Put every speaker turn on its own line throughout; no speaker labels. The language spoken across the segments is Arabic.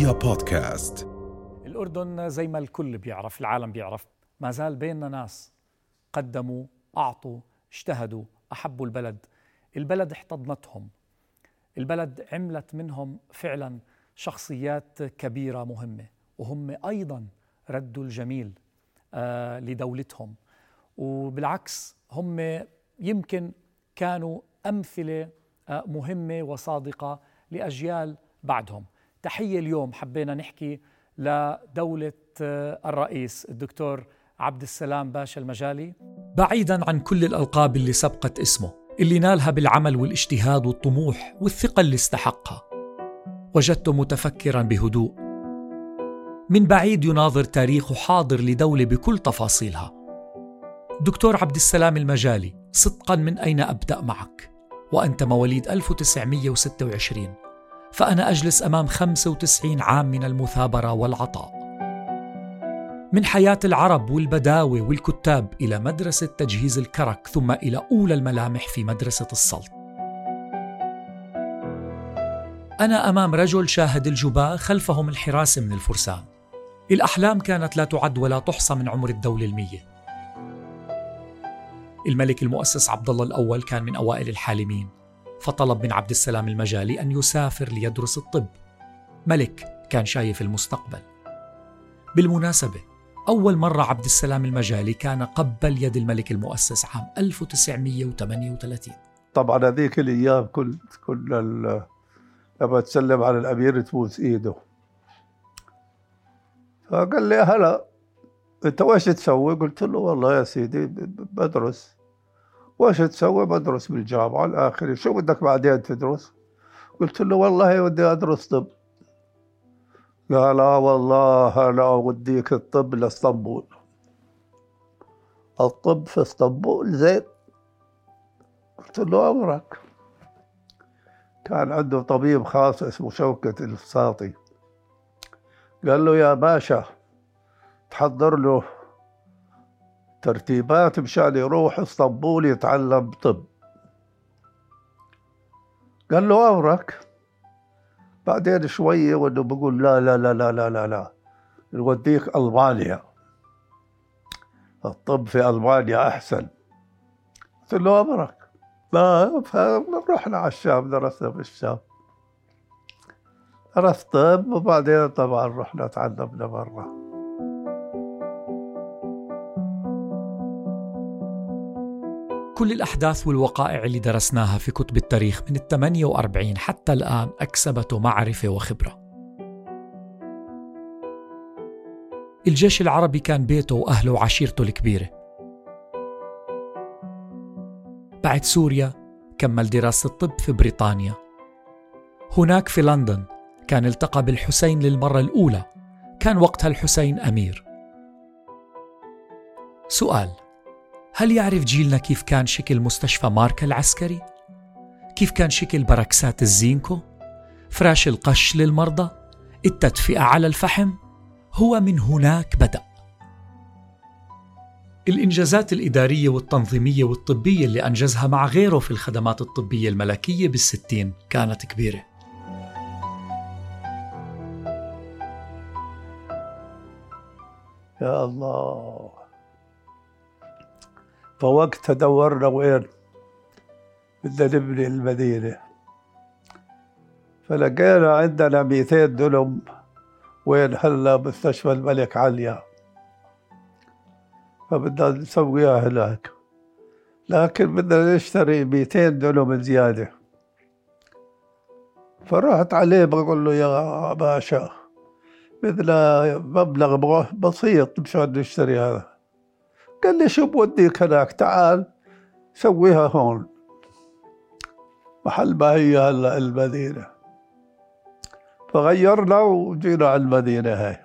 رؤيا بودكاست.
الأردن زي ما الكل بيعرف العالم بيعرف ما زال بيننا ناس قدموا أعطوا اجتهدوا أحبوا البلد. البلد احتضنتهم. البلد عملت منهم فعلا شخصيات كبيرة مهمة وهم أيضا ردوا الجميل آه لدولتهم. وبالعكس هم يمكن كانوا أمثلة آه مهمة وصادقة لأجيال بعدهم. تحية اليوم حبينا نحكي لدولة آه الرئيس الدكتور عبد السلام باشا المجالي. بعيدا عن كل الألقاب اللي سبقت اسمه اللي نالها بالعمل والاجتهاد والطموح والثقة اللي استحقها. وجدته متفكرا بهدوء. من بعيد يناظر تاريخ حاضر لدولة بكل تفاصيلها. دكتور عبد السلام المجالي صدقا من أين أبدأ معك؟ وأنت مواليد 1926 فأنا أجلس أمام 95 عام من المثابرة والعطاء. من حياة العرب والبداوة والكتاب إلى مدرسة تجهيز الكرك ثم إلى أولى الملامح في مدرسة السلط أنا أمام رجل شاهد الجباة خلفهم الحراسة من الفرسان. الأحلام كانت لا تعد ولا تحصى من عمر الدولة المية. الملك المؤسس عبد الله الأول كان من أوائل الحالمين. فطلب من عبد السلام المجالي أن يسافر ليدرس الطب. ملك كان شايف المستقبل. بالمناسبة أول مرة عبد السلام المجالي كان قبل يد الملك المؤسس عام 1938
طبعا هذيك الأيام كل كل لما تسلم على الأمير تبوس إيده. فقال لي هلا أنت وش تسوي؟ قلت له والله يا سيدي بدرس. وش تسوي؟ بدرس بالجامعة الاخري شو بدك بعدين تدرس؟ قلت له والله ودي أدرس طب. قال لا والله أنا اوديك الطب لإسطنبول. الطب في إسطنبول؟ زين. قلت له أمرك. كان عنده طبيب خاص اسمه شوكة الفساطي. قال له يا باشا تحضر له ترتيبات مشان يروح اسطنبول يتعلم طب. قال له امرك بعدين شوية وإنه بقول لا لا لا لا لا لا لا. نوديك ألمانيا. الطب في ألمانيا أحسن. قلت له امرك لا فرحنا على الشام درسنا في الشام. درست طب وبعدين طبعا رحنا تعلمنا برا.
كل الأحداث والوقائع اللي درسناها في كتب التاريخ من ال 48 حتى الآن أكسبته معرفة وخبرة. الجيش العربي كان بيته وأهله وعشيرته الكبيرة. بعد سوريا كمل دراسة الطب في بريطانيا. هناك في لندن كان التقى بالحسين للمرة الأولى. كان وقتها الحسين أمير. سؤال هل يعرف جيلنا كيف كان شكل مستشفى ماركا العسكري؟ كيف كان شكل بركسات الزينكو؟ فراش القش للمرضى؟ التدفئة على الفحم؟ هو من هناك بدأ الإنجازات الإدارية والتنظيمية والطبية اللي أنجزها مع غيره في الخدمات الطبية الملكية بالستين كانت كبيرة
يا الله فوقتها دورنا وين؟ بدنا نبني المدينة. فلقينا عندنا 200 دنم وين هلا مستشفى الملك عليا. فبدنا نسويها هناك. لكن بدنا نشتري 200 دنم زيادة. فرحت عليه بقول له يا باشا بدنا مبلغ بسيط مشان نشتري هذا. قال لي شو بوديك هناك تعال سويها هون. محل ما هي هلا المدينة. فغيرنا وجينا على المدينة هاي.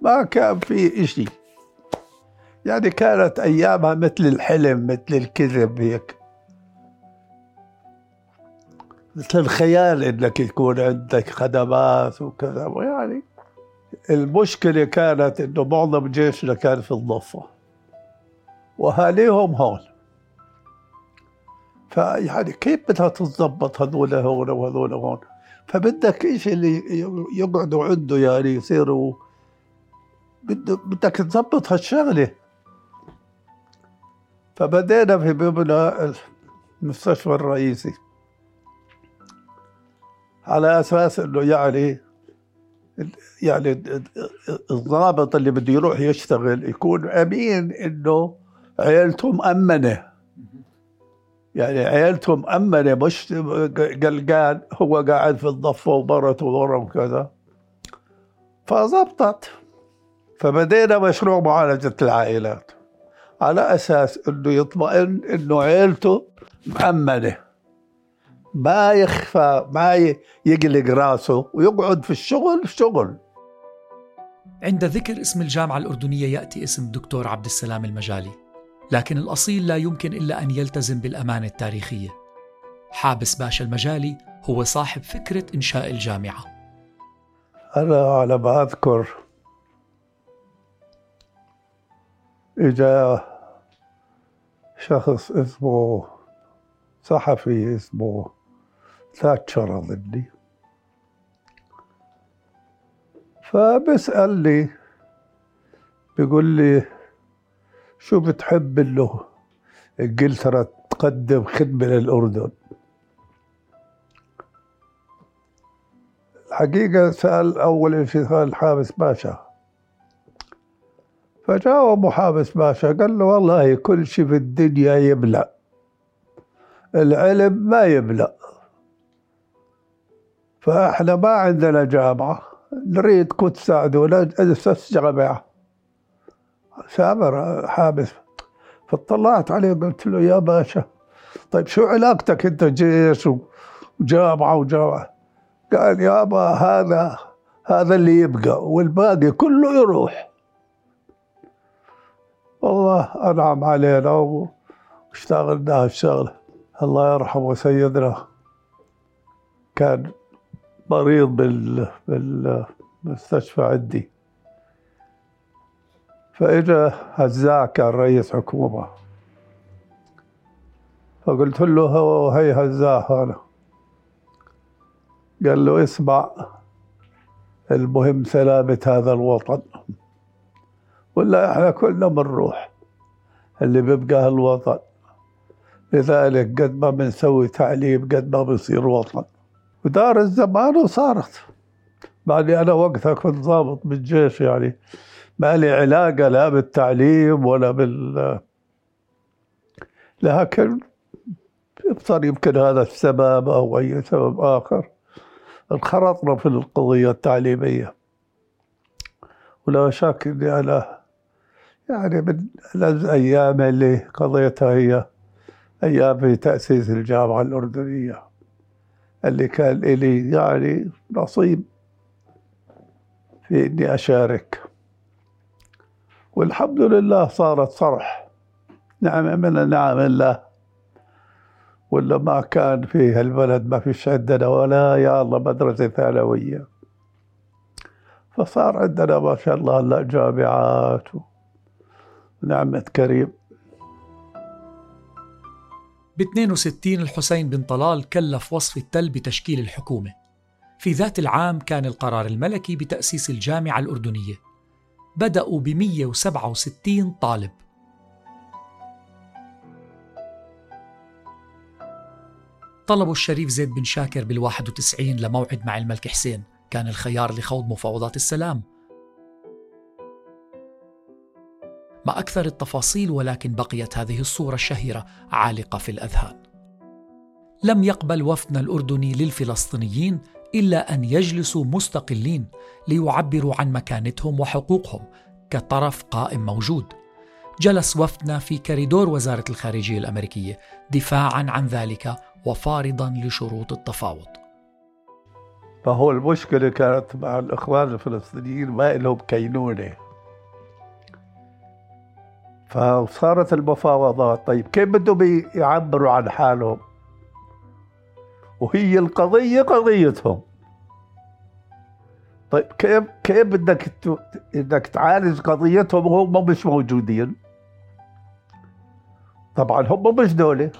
ما كان في إشي. يعني كانت أيامها مثل الحلم مثل الكذب هيك. مثل الخيال إنك يكون عندك خدمات وكذا. يعني المشكلة كانت إنه معظم جيشنا كان في الضفة. وأهاليهم هون. فيعني كيف بدها تتضبط هذول هون وهذول هون؟ فبدك إيش اللي يقعدوا عنده يعني يصيروا بدك تظبط هالشغلة. فبدينا في مبنى المستشفى الرئيسي. على أساس إنه يعني يعني الضابط اللي بده يروح يشتغل يكون أمين إنه عيلته مأمنه يعني عيلته مأمنه مش قلقان هو قاعد في الضفه ومرته ورا وكذا فزبطت فبدينا مشروع معالجة العائلات. على أساس إنه يطمئن إنه عيلته مأمنة. ما يخفى ما يقلق راسه ويقعد في الشغل شغل.
عند ذكر اسم الجامعة الأردنية يأتي اسم الدكتور عبد السلام المجالي. لكن الأصيل لا يمكن إلا أن يلتزم بالأمانة التاريخية. حابس باشا المجالي هو صاحب فكرة إنشاء الجامعة.
أنا على ما أذكر. إجا شخص اسمه صحفي اسمه ثاتشر أظني فبسألني بيقول لي شو بتحب انه انجلترا تقدم خدمة للأردن. الحقيقة سأل أول سأل حابس باشا. فجاوب حابس باشا قال له والله كل شيء في الدنيا يبلع العلم ما يبلع فإحنا ما عندنا جامعة نريدكم تساعدونا أسس جامعة. سامر حابس. فاطلعت عليه قلت له يا باشا طيب شو علاقتك أنت جيش وجامعة وجامعة؟ قال يابا هذا هذا اللي يبقى والباقي كله يروح. والله أنعم علينا واشتغلنا الشغلة الله يرحمه سيدنا. كان مريض بال بالمستشفى عندي. فإجا هزاع كان رئيس حكومة. فقلت له هي هزاع هذا قال له اسمع المهم سلامة هذا الوطن. ولا إحنا كلنا بنروح اللي بيبقى الوطن لذلك قد ما بنسوي تعليم قد ما بصير وطن. ودار الزمان وصارت. بعدي أنا وقتها كنت ضابط بالجيش يعني. ما لي علاقة لا بالتعليم ولا بال لكن يبصر يمكن هذا السبب أو أي سبب آخر. انخرطنا في القضية التعليمية. ولا شك إني أنا يعني من ألذ أيام اللي قضيتها هي أيام في تأسيس الجامعة الأردنية. اللي كان لي يعني نصيب في إني أشارك. والحمد لله صارت صرح نعمة من نعم الله. ولا ما كان في هالبلد ما فيش عندنا ولا يا الله مدرسة ثانوية. فصار عندنا ما شاء الله هلا جامعات ونعمة كريم.
ب 62 الحسين بن طلال كلف وصف التل بتشكيل الحكومة. في ذات العام كان القرار الملكي بتأسيس الجامعة الأردنية. بدأوا ب 167 طالب. طلبوا الشريف زيد بن شاكر بال 91 لموعد مع الملك حسين. كان الخيار لخوض مفاوضات السلام. ما أكثر التفاصيل ولكن بقيت هذه الصورة الشهيرة عالقة في الأذهان. لم يقبل وفدنا الأردني للفلسطينيين إلا أن يجلسوا مستقلين ليعبروا عن مكانتهم وحقوقهم كطرف قائم موجود. جلس وفدنا في كريدور وزارة الخارجية الأمريكية دفاعا عن ذلك وفارضا لشروط التفاوض.
فهو المشكلة كانت مع الإخوان الفلسطينيين ما لهم كينونة. فصارت المفاوضات. طيب كيف بدهم يعبروا عن حالهم؟ وهي القضية قضيتهم. طيب كيف كيف بدك بدك تعالج قضيتهم وهم مش موجودين؟ طبعا هم مش دولة.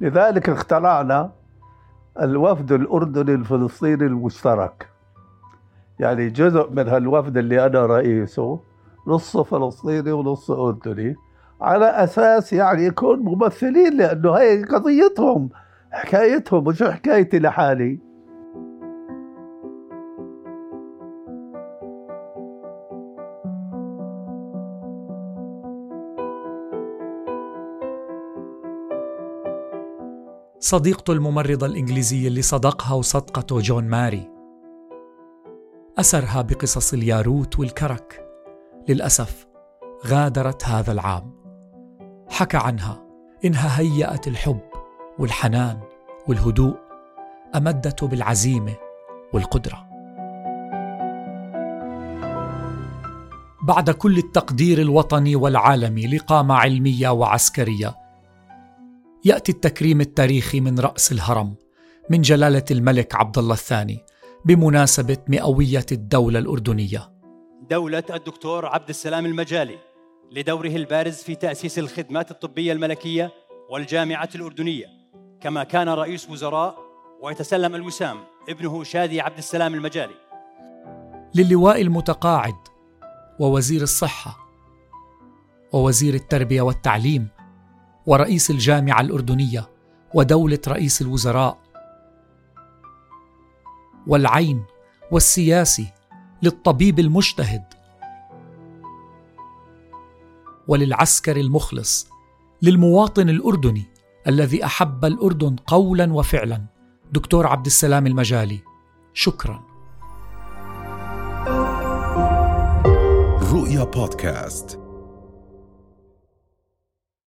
لذلك اخترعنا الوفد الأردني الفلسطيني المشترك. يعني جزء من هالوفد اللي أنا رئيسه نص فلسطيني ونص أردني على أساس يعني يكون ممثلين لأنه هي قضيتهم. حكايتهم مش حكايتي لحالي.
صديقته الممرضة الإنجليزية اللي صدقها وصدقته جون ماري. أسرها بقصص الياروت والكرك. للأسف غادرت هذا العام. حكى عنها إنها هيأت الحب. والحنان والهدوء أمدته بالعزيمة والقدرة بعد كل التقدير الوطني والعالمي لقامة علمية وعسكرية يأتي التكريم التاريخي من رأس الهرم من جلالة الملك عبد الله الثاني بمناسبة مئوية الدولة الأردنية.
دولة الدكتور عبد السلام المجالي لدوره البارز في تأسيس الخدمات الطبية الملكية والجامعة الأردنية كما كان رئيس وزراء ويتسلم الوسام ابنه شادي عبد السلام المجالي.
للواء المتقاعد ووزير الصحة ووزير التربية والتعليم ورئيس الجامعة الأردنية ودولة رئيس الوزراء والعين والسياسي للطبيب المجتهد وللعسكر المخلص للمواطن الأردني الذي أحب الأردن قولا وفعلا. دكتور عبد السلام المجالي شكرا. رؤيا بودكاست.